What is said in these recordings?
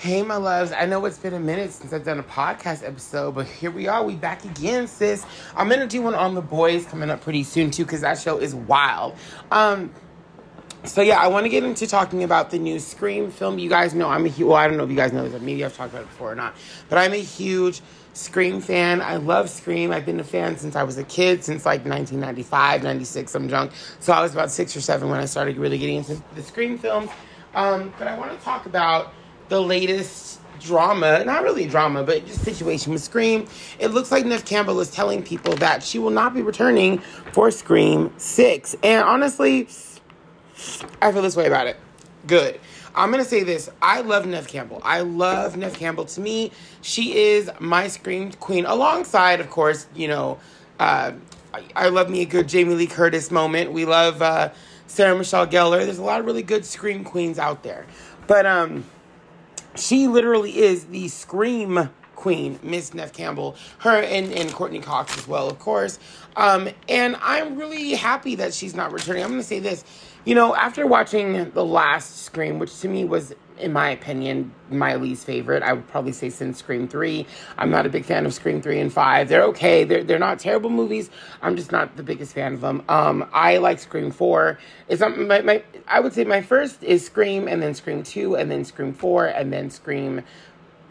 Hey, my loves. I know it's been a minute since I've done a podcast episode, but here we are. We back again, sis. I'm gonna do one on the boys coming up pretty soon too, because that show is wild. Um, so yeah, I want to get into talking about the new Scream film. You guys know I'm a huge. Well, I don't know if you guys know this. Maybe I've talked about it before or not, but I'm a huge Scream fan. I love Scream. I've been a fan since I was a kid, since like 1995, 96, some junk. So I was about six or seven when I started really getting into the Scream films. Um, but I want to talk about the latest drama, not really drama, but just situation with Scream. It looks like Neve Campbell is telling people that she will not be returning for Scream 6. And honestly, I feel this way about it. Good. I'm gonna say this. I love Neve Campbell. I love Neve Campbell. To me, she is my Scream queen, alongside, of course, you know, uh, I, I, love me a good Jamie Lee Curtis moment. We love uh, Sarah Michelle Gellar. There's a lot of really good Scream queens out there. But um she literally is the scream queen, Miss Neve Campbell, her and, and Courteney Cox as well, of course. Um, and I'm really happy that she's not returning. I'm going to say this. You know, after watching the last Scream, which to me was in my opinion, my least favorite. I would probably say since Scream 3. I'm not a big fan of Scream 3 and 5. They're okay. They're, they're not terrible movies. I'm just not the biggest fan of them. Um, I like Scream 4. It's not my, my, I would say my first is Scream, and then Scream 2, and then Scream 4, and then Scream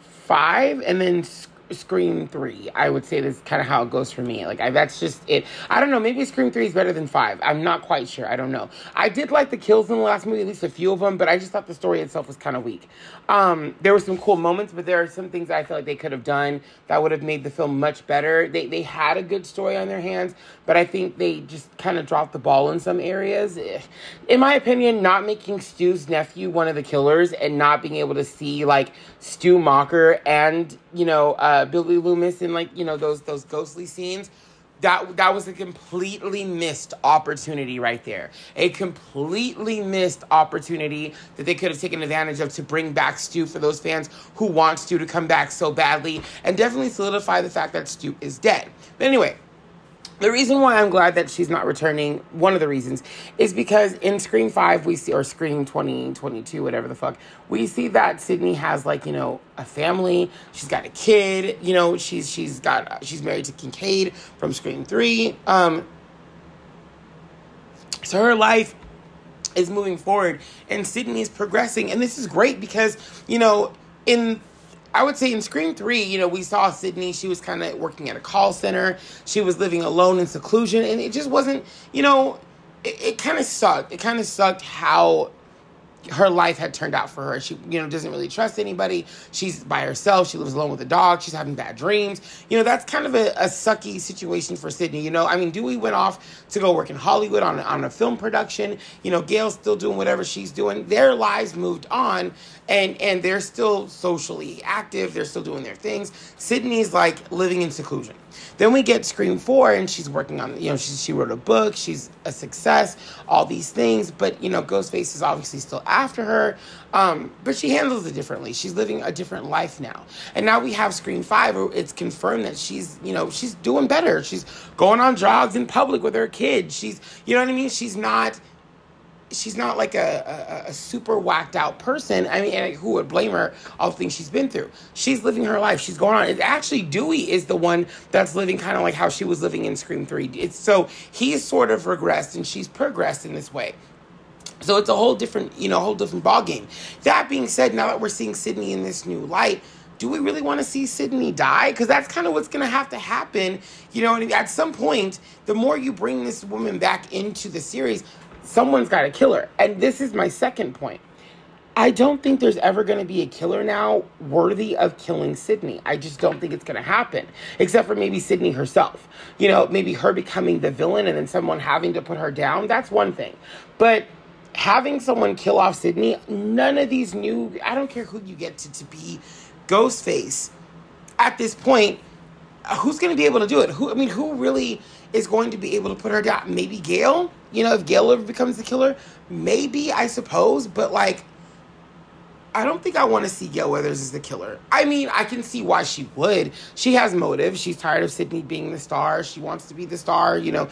5, and then Scream 3. I would say that's kind of how it goes for me. Like, I, that's just it. I don't know. Maybe Scream 3 is better than 5. I'm not quite sure. I don't know. I did like the kills in the last movie, at least a few of them, but I just thought the story itself was kind of weak. Um, there were some cool moments, but there are some things I feel like they could have done that would have made the film much better. They, they had a good story on their hands, but I think they just kind of dropped the ball in some areas. In my opinion, not making Stu's nephew one of the killers and not being able to see, like, Stu Macher and, you know, uh, Billy Loomis in like you know those those ghostly scenes. That that was a completely missed opportunity right there. A completely missed opportunity that they could have taken advantage of to bring back Stu for those fans who want Stu to come back so badly, and definitely solidify the fact that Stu is dead. But anyway, the reason why I'm glad that she's not returning, one of the reasons, is because in Scream 5, we see, or Scream 2022, whatever the fuck, we see that Sidney has, like, you know, a family. She's got a kid. You know, she's she's got, she's married to Kincaid from Scream 3. Um, so her life is moving forward and Sidney is progressing. And this is great because, you know, in I would say in Scream 3, you know, we saw Sidney. She was kind of working at a call center. She was living alone in seclusion. And it just wasn't, you know, it, it kind of sucked. It kind of sucked how her life had turned out for her. She, you know, doesn't really trust anybody. She's by herself. She lives alone with a dog. She's having bad dreams. You know, that's kind of a, a sucky situation for Sidney. You know, I mean, Dewey went off to go work in Hollywood on, on a film production. You know, Gale's still doing whatever she's doing. Their lives moved on and and they're still socially active. They're still doing their things. sidney's like living in seclusion. Then we get Scream 4, and she's working on, you know, she, she wrote a book, she's a success, all these things, but, you know, Ghostface is obviously still after her, um, but she handles it differently. She's living a different life now. And now we have Scream 5, where it's confirmed that she's, you know, she's doing better. She's going on jogs in public with her kids. She's, you know what I mean? She's not she's not like a, a, a, super whacked out person. I mean, who would blame her? All the things she's been through. She's living her life. She's going on. It actually Dewey is the one that's living kind of like how she was living in Scream Three. It's so he's sort of regressed and she's progressed in this way. So it's a whole different, you know, whole different ball game. That being said, now that we're seeing Sidney in this new light. Do we really want to see Sidney die? Because that's kind of what's going to have to happen. You know, And at some point, the more you bring this woman back into the series, someone's got to kill her. And this is my second point. I don't think there's ever going to be a killer now worthy of killing Sidney. I just don't think it's going to happen, except for maybe Sidney herself. You know, maybe her becoming the villain and then someone having to put her down. That's one thing. But having someone kill off Sidney, none of these new, I don't care who you get to, to be Ghostface at this point, who's going to be able to do it? Who, I mean, who really is going to be able to put her down? Maybe Gale? You know, if Gale ever becomes the killer, maybe, I suppose, but like, I don't think I want to see Gale Weathers as the killer. I mean, I can see why she would. She has motive. She's tired of Sidney being the star. She wants to be the star. You know,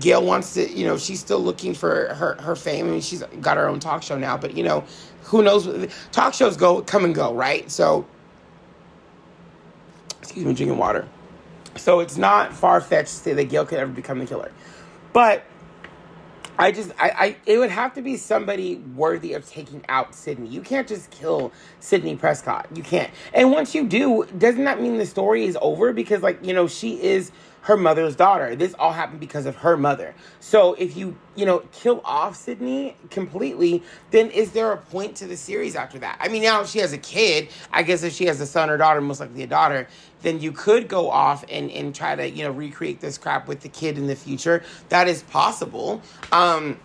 Gale wants to, you know, she's still looking for her, her fame. I mean, she's got her own talk show now, but you know, who knows? Talk shows go, come and go, right? So, excuse me, drinking water. So it's not far fetched to say that Gale could ever become the killer. But I just, I, I, it would have to be somebody worthy of taking out Sidney. You can't just kill Sidney Prescott. You can't. And once you do, doesn't that mean the story is over? Because, like, you know, she is her mother's daughter. This all happened because of her mother. So if you, you know, kill off Sidney completely, then is there a point to the series after that? I mean, now if she has a kid, I guess if she has a son or daughter, most likely a daughter, then you could go off and, and try to, you know, recreate this crap with the kid in the future. That is possible. Um,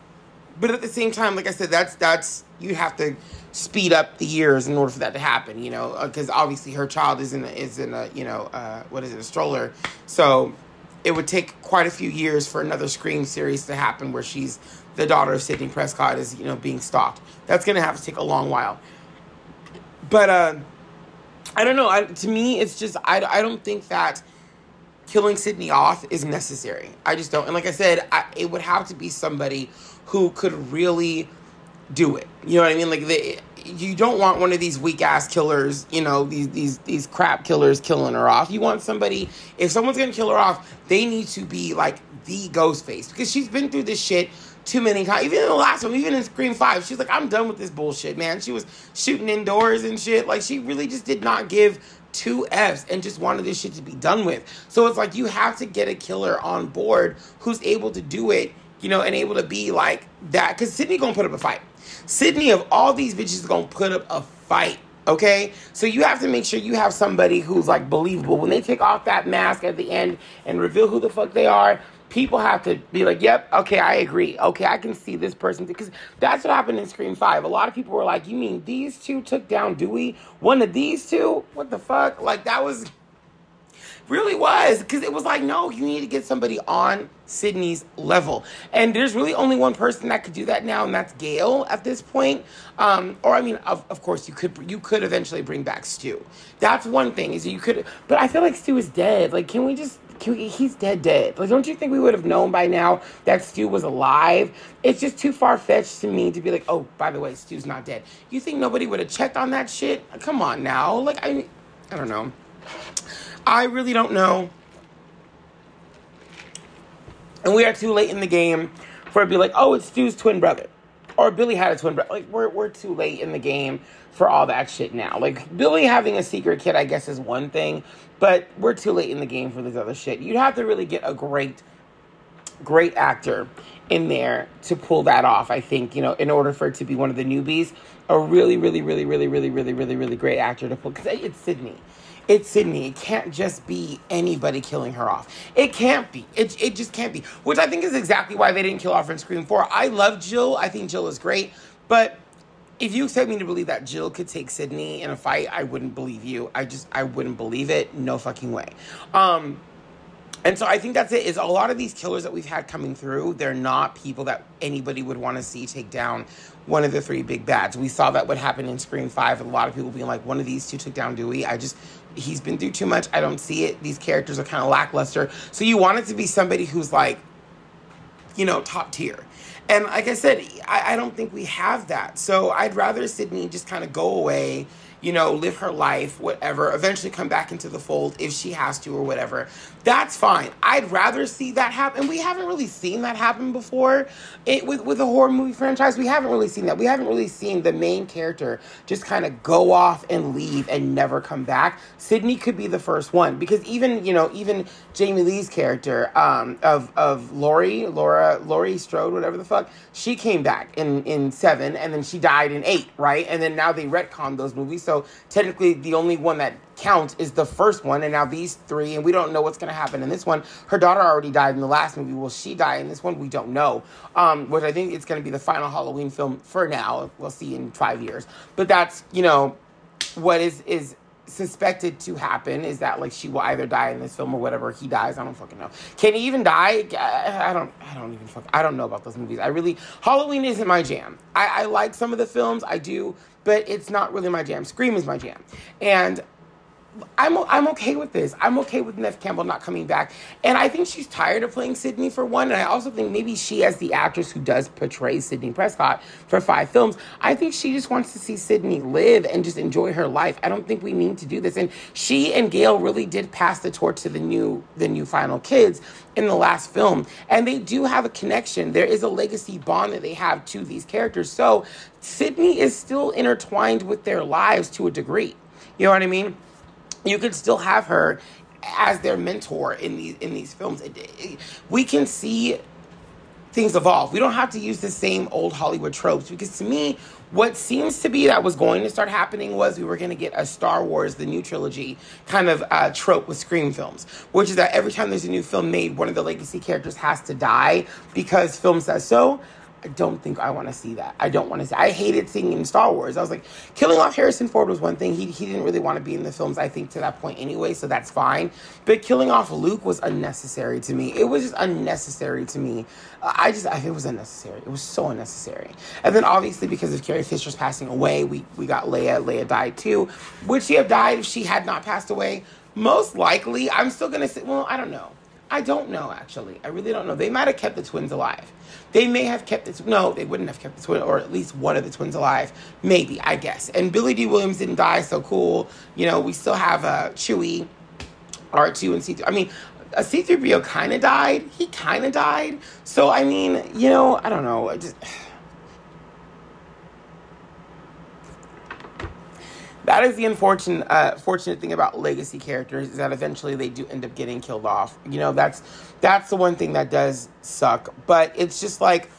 but at the same time, like I said, that's that's you have to speed up the years in order for that to happen. You know, because uh, obviously her child is in a, is in a you know uh, what is it a stroller, so it would take quite a few years for another Scream series to happen where she's the daughter of Sidney Prescott is, you know, being stalked. That's going to have to take a long while. But uh, I don't know. I, to me, it's just, I, I don't think that killing Sidney off is necessary. I just don't. And like I said, I, it would have to be somebody who could really do it. You know what I mean? Like they, you don't want one of these weak ass killers, you know, these these these crap killers killing her off. You want somebody if someone's gonna kill her off, they need to be like the ghost face because she's been through this shit too many times. Even in the last one, even in Scream Five, she's like, I'm done with this bullshit, man. She was shooting indoors and shit. Like she really just did not give two F's and just wanted this shit to be done with. So it's like you have to get a killer on board who's able to do it, you know, and able to be like that. Because Sidney gonna put up a fight. Sidney of all these bitches is gonna put up a fight. Okay, so you have to make sure you have somebody who's like believable. When they take off that mask at the end and reveal who the fuck they are, people have to be like, "Yep, okay, I agree. Okay, I can see this person." Because that's what happened in Scream Five. A lot of people were like, "You mean these two took down Dewey? One of these two? What the fuck?" Like that was really was because it was like, no, you need to get somebody on Sidney's level. And there's really only one person that could do that now, and that's Gale at this point. Um, or I mean, of, of course, you could you could eventually bring back Stu. That's one thing is you could, but I feel like Stu is dead. Like, can we just? Can we, he's dead, dead. Like, don't you think we would have known by now that Stu was alive? It's just too far fetched to me to be like, oh, by the way, Stu's not dead. You think nobody would have checked on that shit? Come on now. Like, I, I don't know. I really don't know. And we are too late in the game for it to be like, oh, it's Stu's twin brother. Or Billy had a twin brother. Like, we're, we're too late in the game for all that shit now. Like, Billy having a secret kid, I guess, is one thing. But we're too late in the game for this other shit. You'd have to really get a great, great actor in there to pull that off, I think, you know, in order for it to be one of the newbies. A really, really, really, really, really, really, really, really great actor to pull. Because it's Sidney it's Sidney. It can't just be anybody killing her off. It can't be. It, it just can't be. Which I think is exactly why they didn't kill off in Scream 4. I love Jill. I think Jill is great. But if you expect me to believe that Jill could take Sidney in a fight, I wouldn't believe you. I just, I wouldn't believe it. No fucking way. Um, and so I think that's it. Is a lot of these killers that we've had coming through, they're not people that anybody would want to see take down one of the three big bads. We saw that what happened in Scream Five, a lot of people being like, one of these two took down Dewey. I just he's been through too much. I don't see it. These characters are kind of lackluster. So you want it to be somebody who's like, you know, top tier. And like I said, I, I don't think we have that. So I'd rather Sidney just kind of go away you know, live her life, whatever, eventually come back into the fold if she has to or whatever. That's fine. I'd rather see that happen. We haven't really seen that happen before. It with with a horror movie franchise, we haven't really seen that. We haven't really seen the main character just kind of go off and leave and never come back. Sidney could be the first one because even, you know, even Jamie Lee's character um, of of Laurie, Laura, Laurie Strode, whatever the fuck, she came back in in 7 and then she died in 8, right? And then now they retcon those movies so technically, the only one that counts is the first one, and now these three, and we don't know what's going to happen in this one. Her daughter already died in the last movie. Will she die in this one? We don't know. Um, which I think it's going to be the final Halloween film for now. We'll see in five years. But that's you know what is is suspected to happen is that like she will either die in this film or whatever he dies. I don't fucking know. Can he even die? I don't. I don't even fuck. I don't know about those movies. I really Halloween isn't my jam. I, I like some of the films. I do, but it's not really my jam. Scream is my jam, and I'm I'm okay with this. I'm okay with Neve Campbell not coming back, and I think she's tired of playing Sidney for one. And I also think maybe she, as the actress who does portray Sidney Prescott for five films, I think she just wants to see Sidney live and just enjoy her life. I don't think we need to do this. And she and Gale really did pass the torch to the new the new final kids in the last film, and they do have a connection. There is a legacy bond that they have to these characters. So Sidney is still intertwined with their lives to a degree. You know what I mean? You could still have her as their mentor in these in these films. It, it, we can see things evolve. We don't have to use the same old Hollywood tropes because to me, what seems to be that was going to start happening was we were going to get a Star Wars, the new trilogy, kind of uh, trope with Scream films, which is that every time there's a new film made, one of the legacy characters has to die because film says so. I don't think I want to see that. I don't want to see. I hated seeing in Star Wars. I was like, killing off Harrison Ford was one thing. He he didn't really want to be in the films. I think to that point anyway, so that's fine. But killing off Luke was unnecessary to me. It was just unnecessary to me. I just I, it was unnecessary. It was so unnecessary. And then obviously because of Carrie Fisher's passing away, we we got Leia. Leia died too. Would she have died if she had not passed away? Most likely. I'm still gonna say. Well, I don't know. I don't know actually. I really don't know. They might have kept the twins alive. They may have kept the no, they wouldn't have kept the twin or at least one of the twins alive. Maybe I guess. And Billy Dee Williams didn't die, so cool. You know, we still have uh, Chewie, R two and C three. I mean, a C three PO kind of died. He kind of died. So I mean, you know, I don't know. I just. That is the unfortunate uh, fortunate thing about legacy characters is that eventually they do end up getting killed off. You know, that's that's the one thing that does suck. But it's just like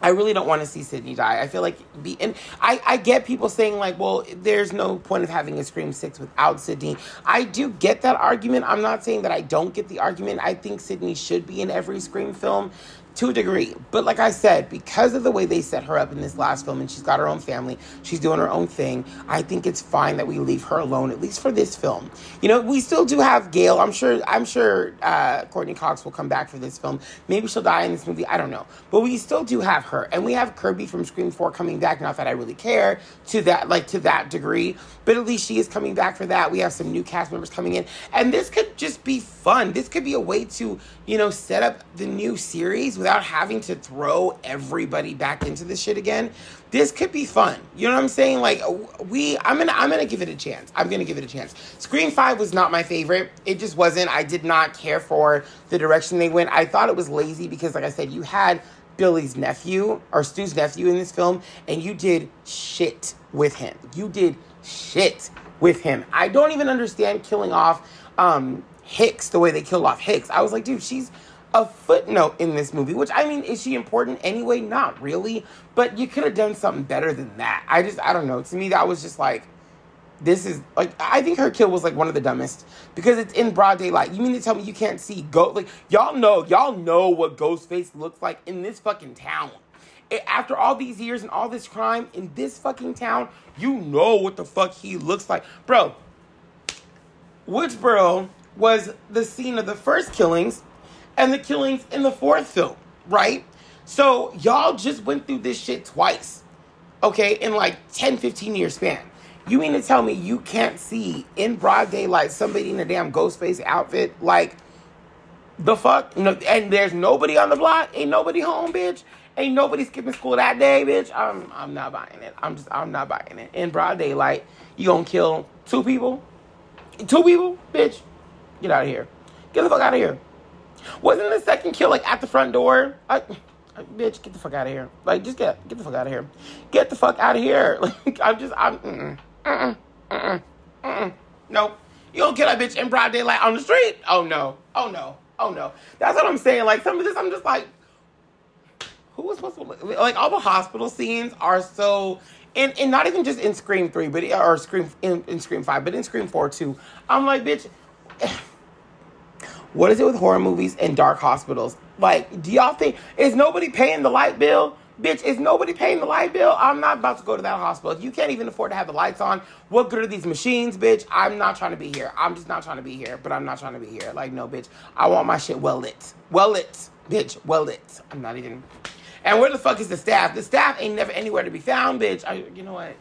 I really don't want to see Sidney die. I feel like be and I, I get people saying like, well, there's no point of having a Scream Six without Sidney. I do get that argument. I'm not saying that I don't get the argument. I think Sidney should be in every Scream film to a degree. But like I said, because of the way they set her up in this last film and she's got her own family, she's doing her own thing, I think it's fine that we leave her alone, at least for this film. You know, we still do have Gale. I'm sure I'm sure uh, Courteney Cox will come back for this film. Maybe she'll die in this movie. I don't know. But we still do have her. And we have Kirby from Scream 4 coming back. Not that I really care to that like to that degree. But at least she is coming back for that. We have some new cast members coming in. And this could just be fun. This could be a way to, you know, set up the new series without having to throw everybody back into this shit again. This could be fun. You know what I'm saying? Like we I'm gonna I'm gonna give it a chance. I'm gonna give it a chance. Scream 5 was not my favorite. It just wasn't. I did not care for the direction they went. I thought it was lazy because like I said, you had Billy's nephew or Stu's nephew in this film, and you did shit with him. You did shit with him. I don't even understand killing off um, Hicks the way they killed off Hicks. I was like, dude, she's a footnote in this movie, which I mean, is she important anyway? Not really, but you could have done something better than that. I just, I don't know. To me, that was just like, this is like, I think her kill was like one of the dumbest because it's in broad daylight. You mean to tell me you can't see Ghost? Like, y'all know, y'all know what Ghostface looks like in this fucking town. After all these years and all this crime in this fucking town, you know what the fuck he looks like. Bro, Woodsboro was the scene of the first killings and the killings in the fourth film, right? So y'all just went through this shit twice, okay, in like 10, 15 year span. You mean to tell me you can't see in broad daylight somebody in a damn ghost face outfit? Like, the fuck? No, and there's nobody on the block? Ain't nobody home, bitch? Ain't nobody skipping school that day, bitch? I'm, I'm not buying it. I'm just, I'm not buying it. In broad daylight, you gonna kill two people? Two people? Bitch, get out of here. Get the fuck out of here. Wasn't the second kill like at the front door? I, I, bitch, get the fuck out of here. Like, just get get the fuck out of here. Get the fuck out of here. Like, I'm just, I'm, mm-mm, mm-mm, mm-mm, mm-mm. Nope. You don't kill that bitch in broad daylight on the street? Oh no. Oh no. Oh no. That's what I'm saying. Like, some of this, I'm just like, who was supposed to, like, all the hospital scenes are so and and not even just in Scream three, but or Scream in, in Scream five, but in Scream four too. I'm like, bitch, what is it with horror movies and dark hospitals? Like, do y'all think is nobody paying the light bill? Bitch, is nobody paying the light bill? I'm not about to go to that hospital. If you can't even afford to have the lights on, what good are these machines, bitch? I'm not trying to be here. I'm just not trying to be here, but I'm not trying to be here. Like, no, bitch. I want my shit well lit. Well lit. Bitch, well lit. I'm not even. And where the fuck is the staff? The staff ain't never anywhere to be found, bitch. I, you know what?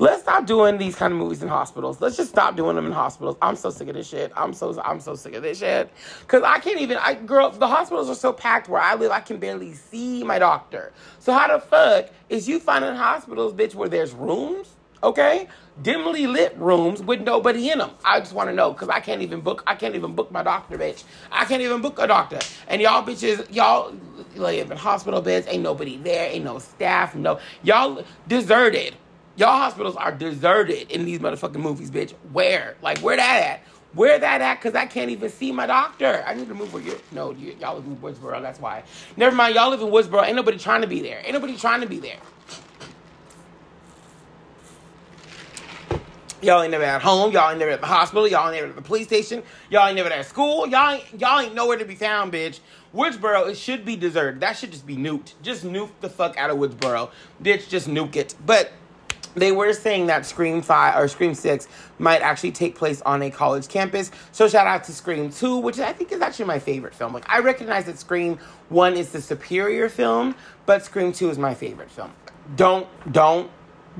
Let's stop doing these kind of movies in hospitals. Let's just stop doing them in hospitals. I'm so sick of this shit. I'm so I'm so sick of this shit. Cause I can't even. I girl, the hospitals are so packed where I live. I can barely see my doctor. So how the fuck is you finding hospitals, bitch, where there's rooms? Okay, dimly lit rooms with nobody in them. I just want to know because I can't even book. I can't even book my doctor, bitch. I can't even book a doctor. And y'all bitches, y'all live in hospital beds. Ain't nobody there. Ain't no staff. No, y'all deserted. Y'all hospitals are deserted in these motherfucking movies, bitch. Where? Like, where that at? Where that at? Because I can't even see my doctor. I need to move where you No, you, y'all live in Woodsboro. That's why. Never mind. Y'all live in Woodsboro. Ain't nobody trying to be there. Ain't nobody trying to be there. Y'all ain't never at home. Y'all ain't never at the hospital. Y'all ain't never at the police station. Y'all ain't never at school. Y'all ain't, y'all ain't nowhere to be found, bitch. Woodsboro, it should be deserted. That should just be nuked. Just nuke the fuck out of Woodsboro. Bitch, just nuke it. But they were saying that Scream 5 or Scream 6 might actually take place on a college campus. So shout out to Scream 2, which I think is actually my favorite film. Like I recognize that Scream 1 is the superior film, but Scream 2 is my favorite film. Don't don't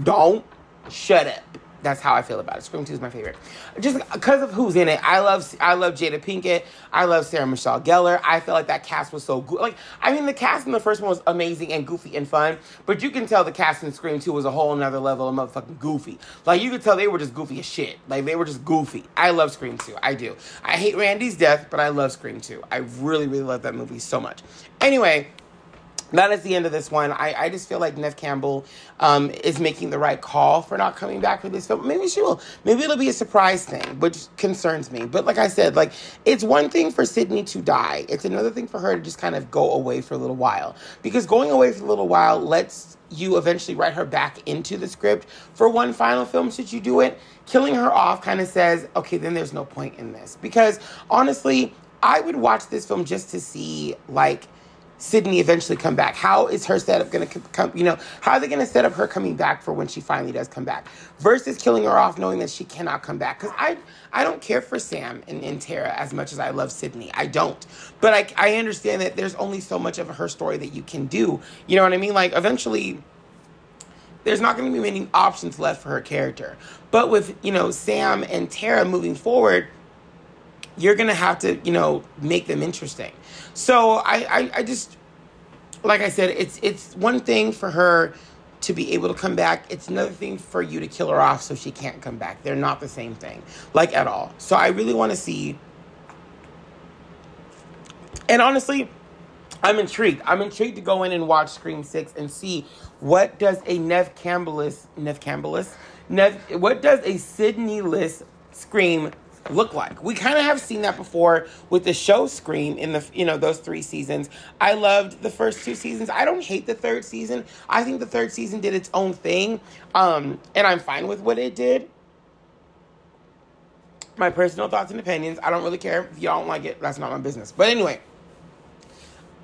don't shut up. That's how I feel about it. Scream Two is my favorite, just because of who's in it. I love I love Jada Pinkett. I love Sarah Michelle Gellar. I feel like that cast was so good. Like I mean, the cast in the first one was amazing and goofy and fun, but you can tell the cast in Scream Two was a whole another level of motherfucking goofy. Like you could tell they were just goofy as shit. Like they were just goofy. I love Scream Two. I do. I hate Randy's death, but I love Scream Two. I really really love that movie so much. Anyway that is the end of this one. I, I just feel like Neve Campbell um, is making the right call for not coming back for this film. Maybe she will. Maybe it'll be a surprise thing, which concerns me. But like I said, like it's one thing for Sidney to die. It's another thing for her to just kind of go away for a little while. Because going away for a little while lets you eventually write her back into the script for one final film should you do it. Killing her off kind of says, okay, then there's no point in this. Because honestly, I would watch this film just to see like Sidney eventually come back? How is her setup going to come? You know, how are they going to set up her coming back for when she finally does come back? Versus killing her off, knowing that she cannot come back. Because I, I don't care for Sam and, and Tara as much as I love Sidney. I don't. But I, I understand that there's only so much of her story that you can do. You know what I mean? Like eventually, there's not going to be many options left for her character. But with you know Sam and Tara moving forward you're gonna have to, you know, make them interesting. So I, I, I just, like I said, it's it's one thing for her to be able to come back. It's another thing for you to kill her off so she can't come back. They're not the same thing, like at all. So I really want to see. And honestly, I'm intrigued. I'm intrigued to go in and watch Scream Six and see what does a Neve Campbellis, Neve Campbellis, Neve, what does a Sidney List Scream look like. We kind of have seen that before with the show Scream in the you know those three seasons. I loved the first two seasons. I don't hate the third season. I think the third season did its own thing, um, and I'm fine with what it did. My personal thoughts and opinions. I don't really care if y'all don't like it. That's not my business. But anyway,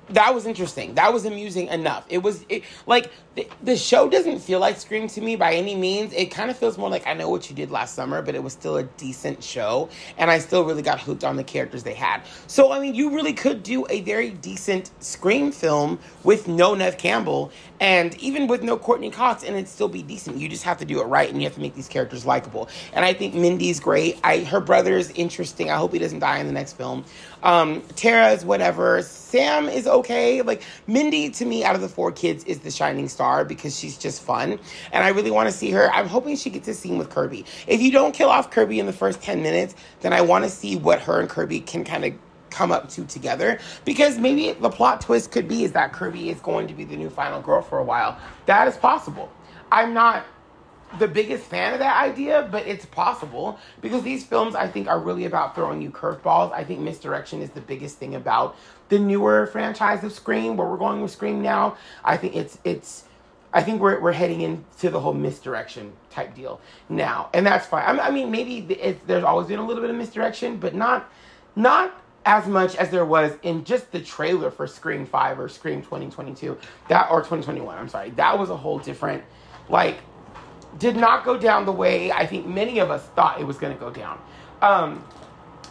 that was interesting. That was amusing enough. It was it, like the, the show doesn't feel like Scream to me by any means. It kind of feels more like I know what you did last summer, but it was still a decent show, and I still really got hooked on the characters they had. So I mean, you really could do a very decent Scream film with no Neve Campbell and even with no Courteney Cox, and it'd still be decent. You just have to do it right, and you have to make these characters likable. And I think Mindy's great. I her brother's interesting. I hope he doesn't die in the next film. Um, Tara is whatever. Sam is okay. Like Mindy, to me, out of the four kids, is the shining star because she's just fun, and I really want to see her. I'm hoping she gets a scene with Kirby. If you don't kill off Kirby in the first ten minutes, then I want to see what her and Kirby can kind of come up to together because maybe the plot twist could be is that Kirby is going to be the new final girl for a while. That is possible. I'm not the biggest fan of that idea, but it's possible because these films I think are really about throwing you curveballs. I think misdirection is the biggest thing about the newer franchise of Scream, where we're going with Scream now. I think it's it's I think we're we're heading into the whole misdirection type deal now, and that's fine. I mean, maybe there's always been a little bit of misdirection, but not not as much as there was in just the trailer for Scream 5 or Scream 2022. That or 2021, I'm sorry. That was a whole different like did not go down the way I think many of us thought it was going to go down. Um,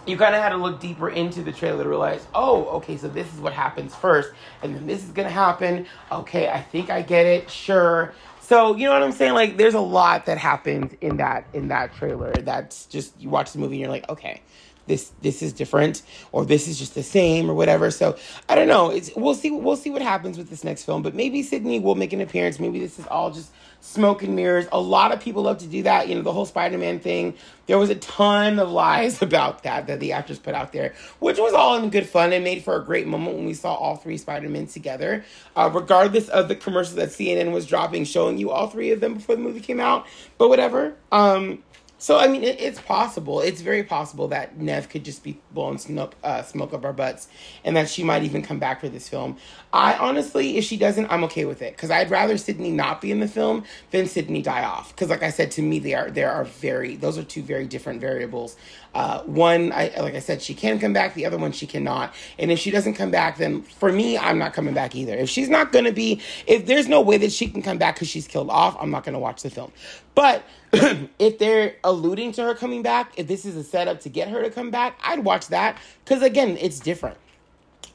you kind of had to look deeper into the trailer to realize, oh, okay, so this is what happens first, and then this is going to happen. Okay, I think I get it. Sure. So you know what I'm saying? Like, there's a lot that happens in that in that trailer. That's just you watch the movie and you're like, okay, this this is different, or this is just the same, or whatever. So I don't know. It's we'll see we'll see what happens with this next film. But maybe Sidney will make an appearance. Maybe this is all just smoke and mirrors. A lot of people love to do that. You know, the whole Spider Man thing. There was a ton of lies about that that the actors put out there, which was all in good fun and made for a great moment when we saw all three Spider Men together. Uh, regardless of the commercials that CNN was dropping, showing you all three of them before the movie came out. But whatever. Um, so I mean, it, it's possible. It's very possible that Neve could just be blowing smoke, uh, smoke up our butts, and that she might even come back for this film. I honestly, if she doesn't, I'm okay with it because I'd rather Sidney not be in the film than Sidney die off. Because, like I said, to me, they are there are very those are two very different variables. Uh, one, I like I said, she can come back. The other one, she cannot. And if she doesn't come back, then for me, I'm not coming back either. If she's not going to be, if there's no way that she can come back because she's killed off, I'm not going to watch the film. But if they're alluding to her coming back, if this is a setup to get her to come back, I'd watch that because again, it's different.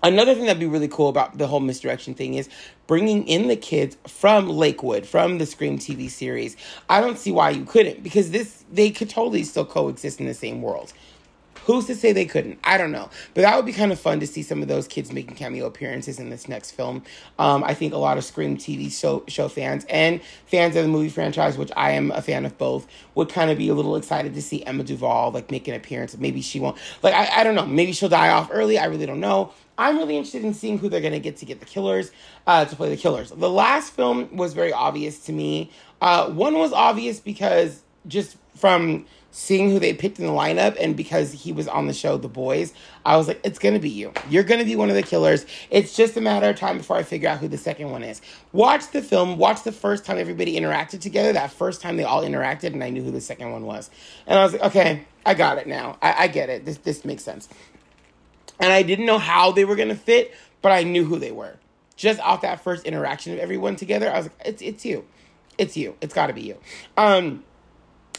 Another thing that'd be really cool about the whole misdirection thing is bringing in the kids from Lakewood, from the Scream TV series. I don't see why you couldn't because this they could totally still coexist in the same world. Who's to say they couldn't? I don't know. But that would be kind of fun to see some of those kids making cameo appearances in this next film. Um, I think a lot of Scream TV show, show fans and fans of the movie franchise, which I am a fan of both, would kind of be a little excited to see Emma Duval like make an appearance. Maybe she won't. Like, I, I don't know. Maybe she'll die off early. I really don't know. I'm really interested in seeing who they're going to get to get the killers, uh, to play the killers. The last film was very obvious to me. Uh, one was obvious because just from seeing who they picked in the lineup and because he was on the show The Boys, I was like, it's gonna be you. You're gonna be one of the killers. It's just a matter of time before I figure out who the second one is. Watch the film, watch the first time everybody interacted together, that first time they all interacted, and I knew who the second one was. And I was like, okay, I got it now. I, I get it. This this makes sense. And I didn't know how they were gonna fit, but I knew who they were. Just off that first interaction of everyone together, I was like, it's it's you. It's you. It's gotta be you. Um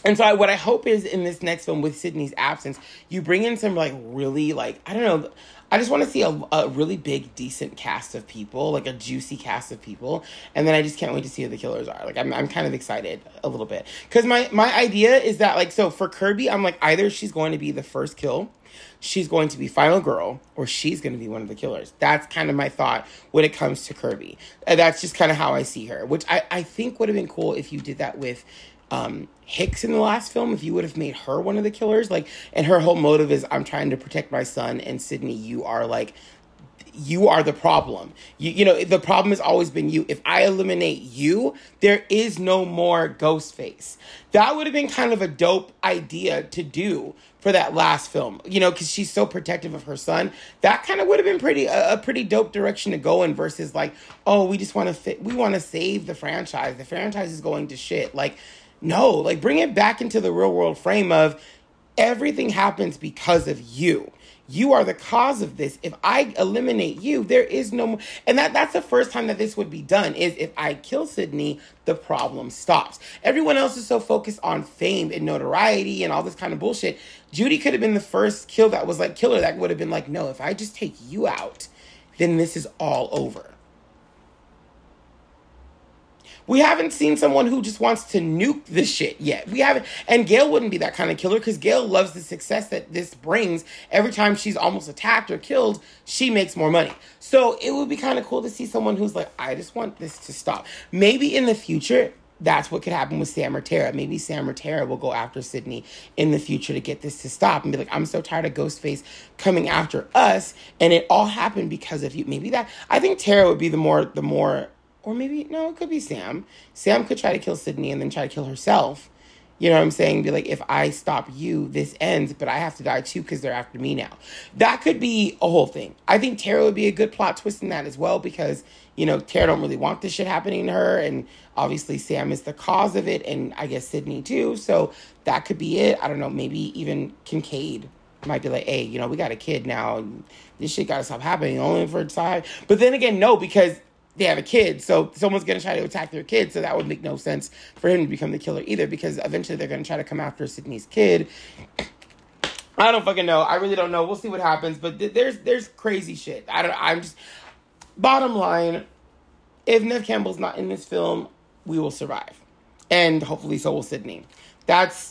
and so I, what I hope is in this next film with Sidney's absence, you bring in some like really like I don't know. I just want to see a, a really big, decent cast of people, like a juicy cast of people, and then I just can't wait to see who the killers are. Like I'm, I'm kind of excited a little bit because my my idea is that like so for Kirby, I'm like either she's going to be the first kill, she's going to be final girl, or she's going to be one of the killers. That's kind of my thought when it comes to Kirby. And that's just kind of how I see her, which I I think would have been cool if you did that with um, Hicks in the last film, if you would have made her one of the killers, like, and her whole motive is I'm trying to protect my son, and Sidney, you are like, you are the problem. You, you know, the problem has always been you. If I eliminate you, there is no more Ghostface. That would have been kind of a dope idea to do for that last film, you know, because she's so protective of her son. That kind of would have been pretty a, a, pretty dope direction to go in versus like, oh, we just want to fit, we want to save the franchise. The franchise is going to shit. Like, no, like bring it back into the real world frame of everything happens because of you. You are the cause of this. If I eliminate you, there is no more. And that, that's the first time that this would be done is if I kill Sidney, the problem stops. Everyone else is so focused on fame and notoriety and all this kind of bullshit. Judy could have been the first kill that was like killer that would have been like, no, if I just take you out, then this is all over. We haven't seen someone who just wants to nuke the shit yet. We haven't, and Gale wouldn't be that kind of killer because Gale loves the success that this brings. Every time she's almost attacked or killed, she makes more money. So it would be kind of cool to see someone who's like, I just want this to stop. Maybe in the future, that's what could happen with Sam or Tara. Maybe Sam or Tara will go after Sidney in the future to get this to stop and be like, I'm so tired of Ghostface coming after us, and it all happened because of you. Maybe that I think Tara would be the more the more or maybe, no, it could be Sam. Sam could try to kill Sidney and then try to kill herself. You know what I'm saying? Be like, if I stop you, this ends, but I have to die too because they're after me now. That could be a whole thing. I think Tara would be a good plot twist in that as well because, you know, Tara don't really want this shit happening to her. And obviously, Sam is the cause of it. And I guess Sidney too. So that could be it. I don't know. Maybe even Kincaid might be like, hey, you know, we got a kid now. And this shit got to stop happening only for a time. But then again, no, because they have a kid, so someone's gonna try to attack their kid, so that would make no sense for him to become the killer either, because eventually they're gonna try to come after Sidney's kid. I don't fucking know. I really don't know. We'll see what happens, but th- there's there's crazy shit. I don't. I'm just. Bottom line, if Neve Campbell's not in this film, we will survive. And hopefully so will Sidney. That's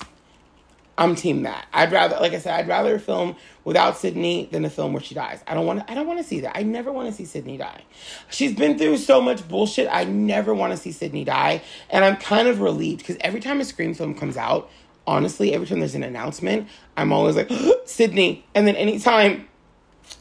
I'm team that. I'd rather, like I said, I'd rather a film without Sidney than a film where she dies. I don't want to. I don't want to see that. I never want to see Sidney die. She's been through so much bullshit. I never want to see Sidney die, and I'm kind of relieved because every time a Scream film comes out, honestly, every time there's an announcement, I'm always like Sidney, and then anytime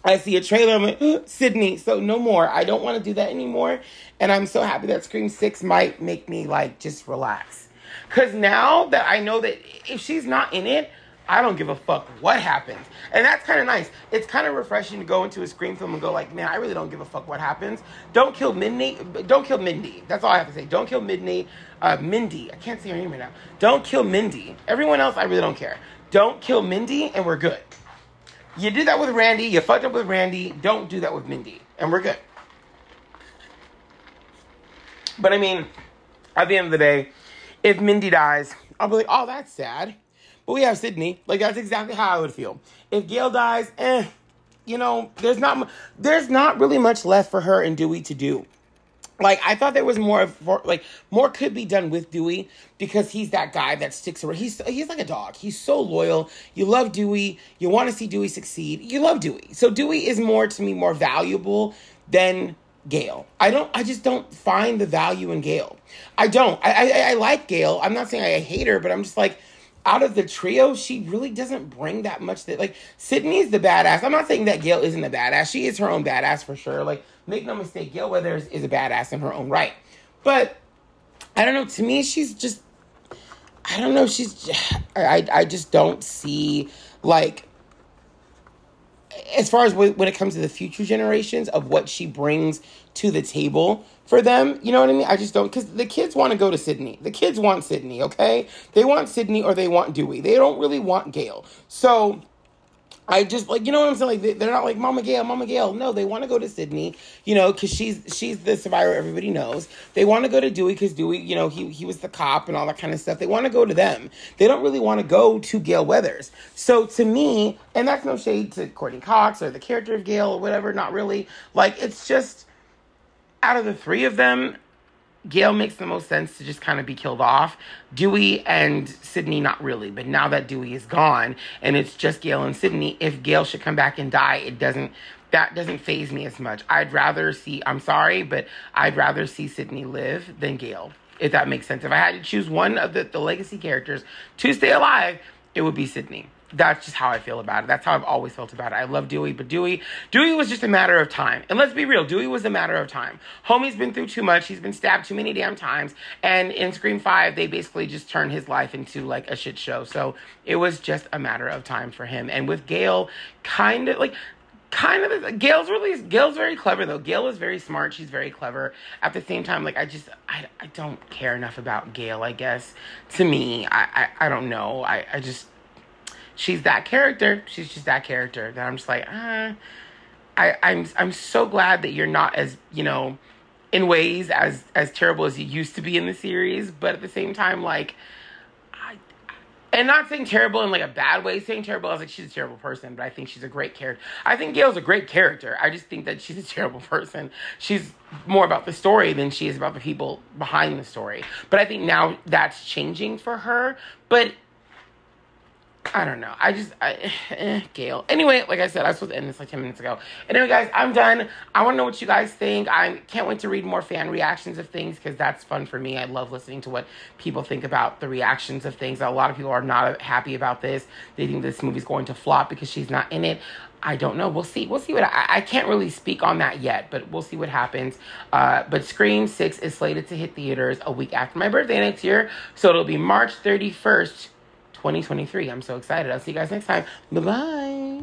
I see a trailer, I'm like, Sydney. So no more. I don't want to do that anymore. And I'm so happy that Scream 6 might make me like just relax. Because now that I know that if she's not in it, I don't give a fuck what happens. And that's kind of nice. It's kind of refreshing to go into a Scream film and go like, man, I really don't give a fuck what happens. Don't kill Mindy. Don't kill Mindy. That's all I have to say. Don't kill Mindy. Uh, Mindy. I can't say her name right now. Don't kill Mindy. Everyone else, I really don't care. Don't kill Mindy and we're good. You did that with Randy. You fucked up with Randy. Don't do that with Mindy. And we're good. But I mean, at the end of the day, if Mindy dies, I'll be like, oh, that's sad. But we have Sidney. Like that's exactly how I would feel. If Gale dies, eh, you know, there's not there's not really much left for her and Dewey to do. Like I thought there was more of like more could be done with Dewey because he's that guy that sticks around. He's he's like a dog. He's so loyal. You love Dewey. You want to see Dewey succeed. You love Dewey. So Dewey is more to me more valuable than Gale. I don't. I just don't find the value in Gale. I don't. I, I I like Gale. I'm not saying I hate her, but I'm just like out of the trio, she really doesn't bring that much. That like Sidney's the badass. I'm not saying that Gale isn't a badass. She is her own badass for sure. Like make no mistake, Gale Weathers is a badass in her own right. But I don't know. To me, she's just. I don't know. She's. I I just don't see like as far as when it comes to the future generations of what she brings to the table for them, you know what I mean? I just don't because the kids want to go to Sidney. The kids want Sidney, okay? They want Sidney or they want Dewey. They don't really want Gale. So I just like you know what I'm saying. Like they're not like Mama Gale, Mama Gale. No, they want to go to Sidney, you know, because she's she's the survivor. Everybody knows. They want to go to Dewey because Dewey, you know, he he was the cop and all that kind of stuff. They want to go to them. They don't really want to go to Gale Weathers. So to me, and that's no shade to Courteney Cox or the character of Gale or whatever. Not really. Like it's just out of the three of them, Gale makes the most sense to just kind of be killed off. Dewey and Sidney, not really. But now that Dewey is gone and it's just Gale and Sidney, if Gale should come back and die, it doesn't that doesn't phase me as much. I'd rather see I'm sorry, but I'd rather see Sidney live than Gale. If that makes sense. If I had to choose one of the, the legacy characters to stay alive, it would be Sidney that's just how I feel about it. That's how I've always felt about it. I love Dewey, but Dewey, Dewey was just a matter of time. And let's be real, Dewey was a matter of time. Homie's been through too much. He's been stabbed too many damn times. And in Scream 5, they basically just turned his life into like a shit show. So it was just a matter of time for him. And with Gale, kind of like kind of Gale's really Gale's very clever though. Gale is very smart. She's very clever. At the same time, like I just I, I don't care enough about Gale. I guess to me, I I, I don't know. I I just she's that character. She's just that character that I'm just like, ah. I, I'm I'm so glad that you're not as you know, in ways as as terrible as you used to be in the series, but at the same time, like, I, and not saying terrible in like a bad way, saying terrible I was like she's a terrible person, but I think she's a great character. I think Gale's a great character. I just think that she's a terrible person. She's more about the story than she is about the people behind the story. But I think now that's changing for her. But I don't know. I just, I, eh, Gale. Anyway, like I said, I was supposed to end this like 10 minutes ago. Anyway, guys, I'm done. I want to know what you guys think. I can't wait to read more fan reactions of things because that's fun for me. I love listening to what people think about the reactions of things. A lot of people are not happy about this. They think this movie's going to flop because she's not in it. I don't know. We'll see. We'll see what I, I can't really speak on that yet, but we'll see what happens. Uh, but Scream 6 is slated to hit theaters a week after my birthday next year. So it'll be March 31st. 2023. I'm so excited. I'll see you guys next time. Bye bye.